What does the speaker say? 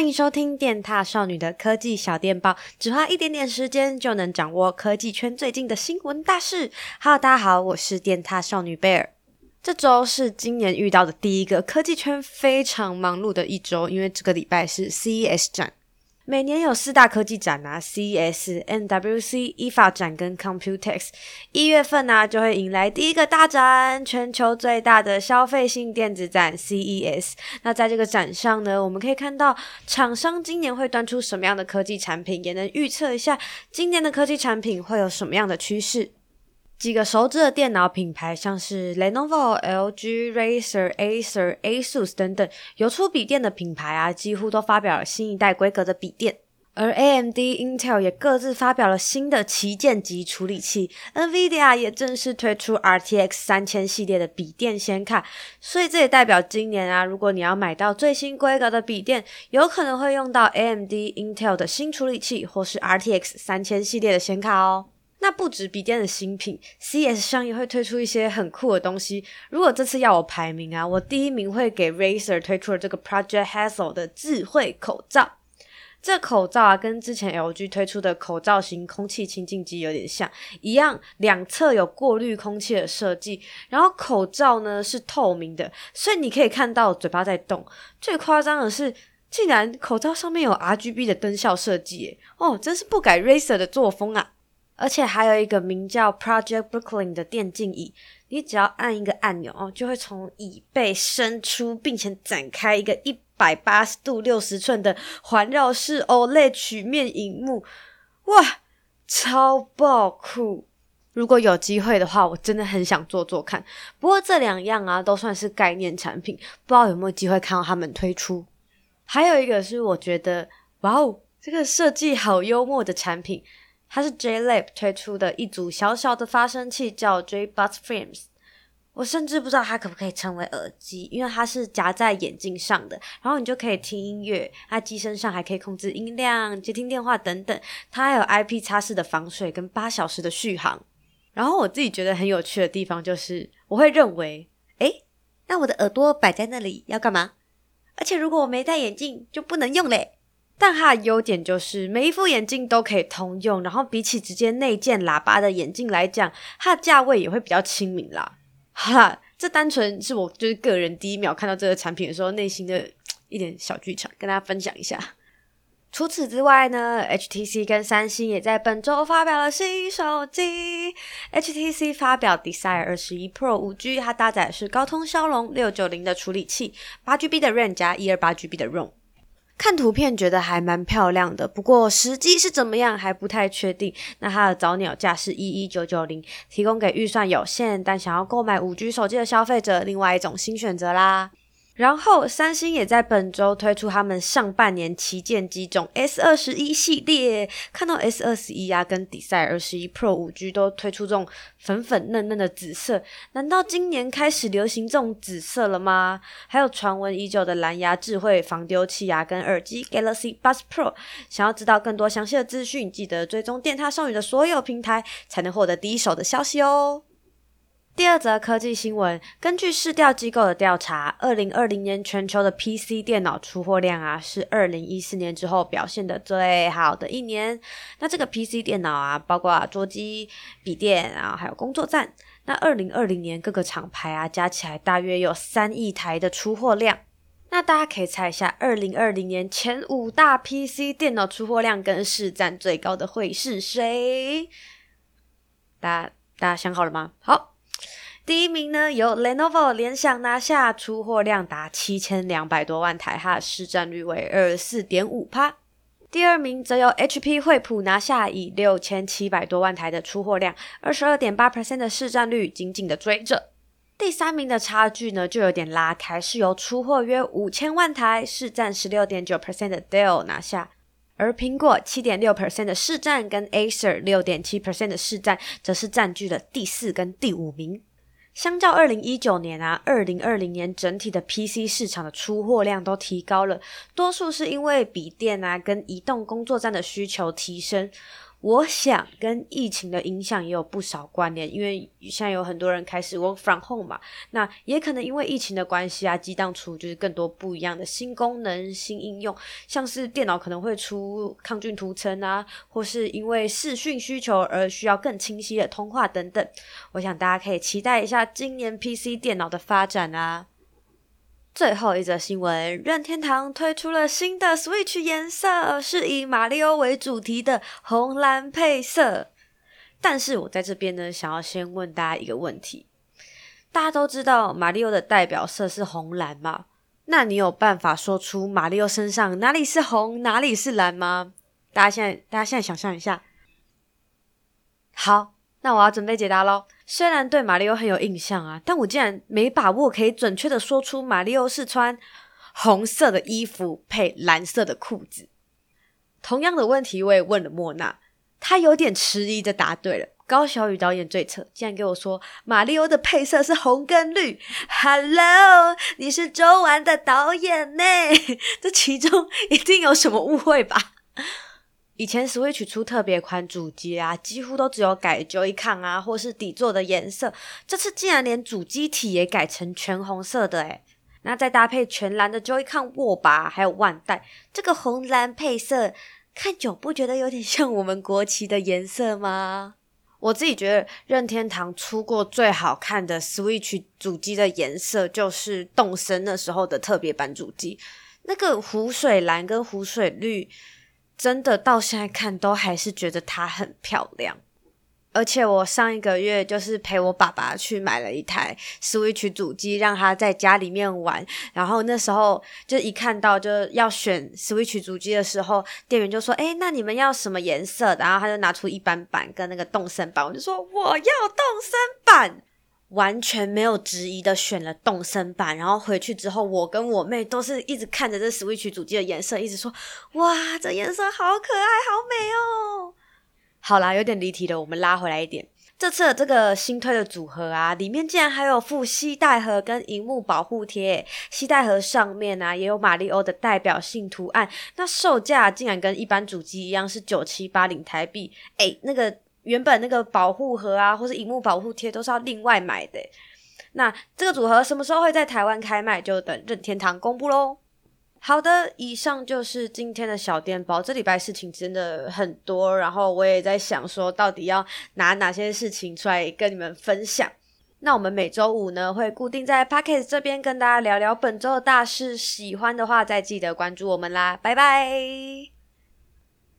欢迎收听电踏少女的科技小电报，只花一点点时间就能掌握科技圈最近的新闻大事。Hello，大家好，我是电踏少女贝尔。这周是今年遇到的第一个科技圈非常忙碌的一周，因为这个礼拜是 CES 展。每年有四大科技展啊，CES、NW、C、IFA 展跟 Computex。一月份呢、就会迎来第一个大展，全球最大的消费性电子展 CES。那在这个展上呢，我们可以看到厂商今年会端出什么样的科技产品，也能预测一下今年的科技产品会有什么样的趋势。几个熟知的电脑品牌，像是 Lenovo、LG、Razer、Acer、ASUS 等等，有出笔电的品牌啊，几乎都发表了新一代规格的笔电。而 AMD、Intel 也各自发表了新的旗舰级处理器，NVIDIA 也正式推出 RTX 三千系列的笔电显卡。所以这也代表今年啊，如果你要买到最新规格的笔电，有可能会用到 AMD、Intel 的新处理器，或是 RTX 三千系列的显卡哦。那不止笔电的新品，CS 上也会推出一些很酷的东西。如果这次要我排名啊，我第一名会给 Razer 推出的这个 Project Hazel 的智慧口罩。这口罩啊，跟之前 LG 推出的口罩型空气清净机有点像，一样两侧有过滤空气的设计，然后口罩呢是透明的，所以你可以看到嘴巴在动。最夸张的是，竟然口罩上面有 RGB 的灯效设计，耶，哦，真是不改 Razer 的作风啊！而且还有一个名叫 Project Brooklyn 的电竞椅，你只要按一个按钮哦，就会从椅背伸出，并且展开一个一百八十度六十寸的环绕式 OLED 曲面荧幕，哇，超爆酷！如果有机会的话，我真的很想做做看。不过这两样啊，都算是概念产品，不知道有没有机会看到他们推出。还有一个是我觉得，哇哦，这个设计好幽默的产品。它是 JLab 推出的一组小小的发声器，叫 JBuds Frames。我甚至不知道它可不可以称为耳机，因为它是夹在眼镜上的，然后你就可以听音乐。它机身上还可以控制音量、接听电话等等。它还有 IP 擦拭的防水跟八小时的续航。然后我自己觉得很有趣的地方就是，我会认为，诶，那我的耳朵摆在那里要干嘛？而且如果我没戴眼镜就不能用嘞。但它的优点就是每一副眼镜都可以通用，然后比起直接内建喇叭的眼镜来讲，它的价位也会比较亲民啦。哈，这单纯是我就是个人第一秒看到这个产品的时候内心的一点小剧场，跟大家分享一下。除此之外呢，HTC 跟三星也在本周发表了新手机。HTC 发表 Desire 二十一 Pro 五 G，它搭载的是高通骁龙六九零的处理器，八 GB 的 RAM 加一二八 GB 的 ROM。看图片觉得还蛮漂亮的，不过实际是怎么样还不太确定。那它的早鸟价是一一九九零，提供给预算有限但想要购买五 G 手机的消费者另外一种新选择啦。然后，三星也在本周推出他们上半年旗舰机种 S 二十一系列。看到 S 二十一啊，跟 Desire 二十一 Pro 五 G 都推出这种粉粉嫩嫩的紫色，难道今年开始流行这种紫色了吗？还有传闻已久的蓝牙智慧防丢器啊，跟耳机 Galaxy Buds Pro。想要知道更多详细的资讯，记得追踪电塔少女的所有平台，才能获得第一手的消息哦。第二则科技新闻，根据市调机构的调查，二零二零年全球的 PC 电脑出货量啊，是二零一四年之后表现的最好的一年。那这个 PC 电脑啊，包括桌机、笔电，然后还有工作站。那二零二零年各个厂牌啊，加起来大约有三亿台的出货量。那大家可以猜一下，二零二零年前五大 PC 电脑出货量跟市占最高的会是谁？大大家想好了吗？好。第一名呢，由 Lenovo 联想拿下，出货量达七千两百多万台，它的市占率为二十四点五趴。第二名则由 HP 惠普拿下，以六千七百多万台的出货量，二十二点八 percent 的市占率，紧紧的追着。第三名的差距呢，就有点拉开，是由出货约五千万台，市占十六点九 percent 的 Dell 拿下，而苹果七点六 percent 的市占跟 Acer 六点七 percent 的市占，则是占据了第四跟第五名。相较二零一九年啊，二零二零年整体的 PC 市场的出货量都提高了，多数是因为笔电啊跟移动工作站的需求提升。我想跟疫情的影响也有不少关联，因为现在有很多人开始 work from home 嘛，那也可能因为疫情的关系啊，激荡出就是更多不一样的新功能、新应用，像是电脑可能会出抗菌涂层啊，或是因为视讯需求而需要更清晰的通话等等。我想大家可以期待一下今年 PC 电脑的发展啊。最后一则新闻，任天堂推出了新的 Switch 颜色，是以马里奥为主题的红蓝配色。但是我在这边呢，想要先问大家一个问题：大家都知道马里奥的代表色是红蓝吗？那你有办法说出马里奥身上哪里是红，哪里是蓝吗？大家现在，大家现在想象一下。好。那我要准备解答喽。虽然对马里奥很有印象啊，但我竟然没把握可以准确的说出马里奥是穿红色的衣服配蓝色的裤子。同样的问题我也问了莫娜，她有点迟疑的答对了。高小雨导演最扯，竟然给我说马里奥的配色是红跟绿。Hello，你是周玩的导演呢？这其中一定有什么误会吧？以前 Switch 出特别款主机啊，几乎都只有改 Joy-Con 啊，或是底座的颜色。这次竟然连主机体也改成全红色的诶，那再搭配全蓝的 Joy-Con 握把，还有腕带，这个红蓝配色看久不觉得有点像我们国旗的颜色吗？我自己觉得任天堂出过最好看的 Switch 主机的颜色，就是动森那时候的特别版主机，那个湖水蓝跟湖水绿。真的到现在看都还是觉得它很漂亮，而且我上一个月就是陪我爸爸去买了一台 Switch 主机，让他在家里面玩。然后那时候就一看到就要选 Switch 主机的时候，店员就说：“诶，那你们要什么颜色？”然后他就拿出一般版跟那个动森版，我就说：“我要动森版。”完全没有质疑的选了动森版，然后回去之后，我跟我妹都是一直看着这 Switch 主机的颜色，一直说：“哇，这颜色好可爱，好美哦！”好啦，有点离题了，我们拉回来一点。这次的这个新推的组合啊，里面竟然还有附携带盒跟荧幕保护贴，携带盒上面啊也有马里欧的代表性图案，那售价竟然跟一般主机一样是九七八零台币，诶，那个。原本那个保护盒啊，或是荧幕保护贴都是要另外买的。那这个组合什么时候会在台湾开卖，就等任天堂公布喽。好的，以上就是今天的小电报。这礼拜事情真的很多，然后我也在想说，到底要拿哪些事情出来跟你们分享。那我们每周五呢，会固定在 Podcast 这边跟大家聊聊本周的大事。喜欢的话，再记得关注我们啦，拜拜。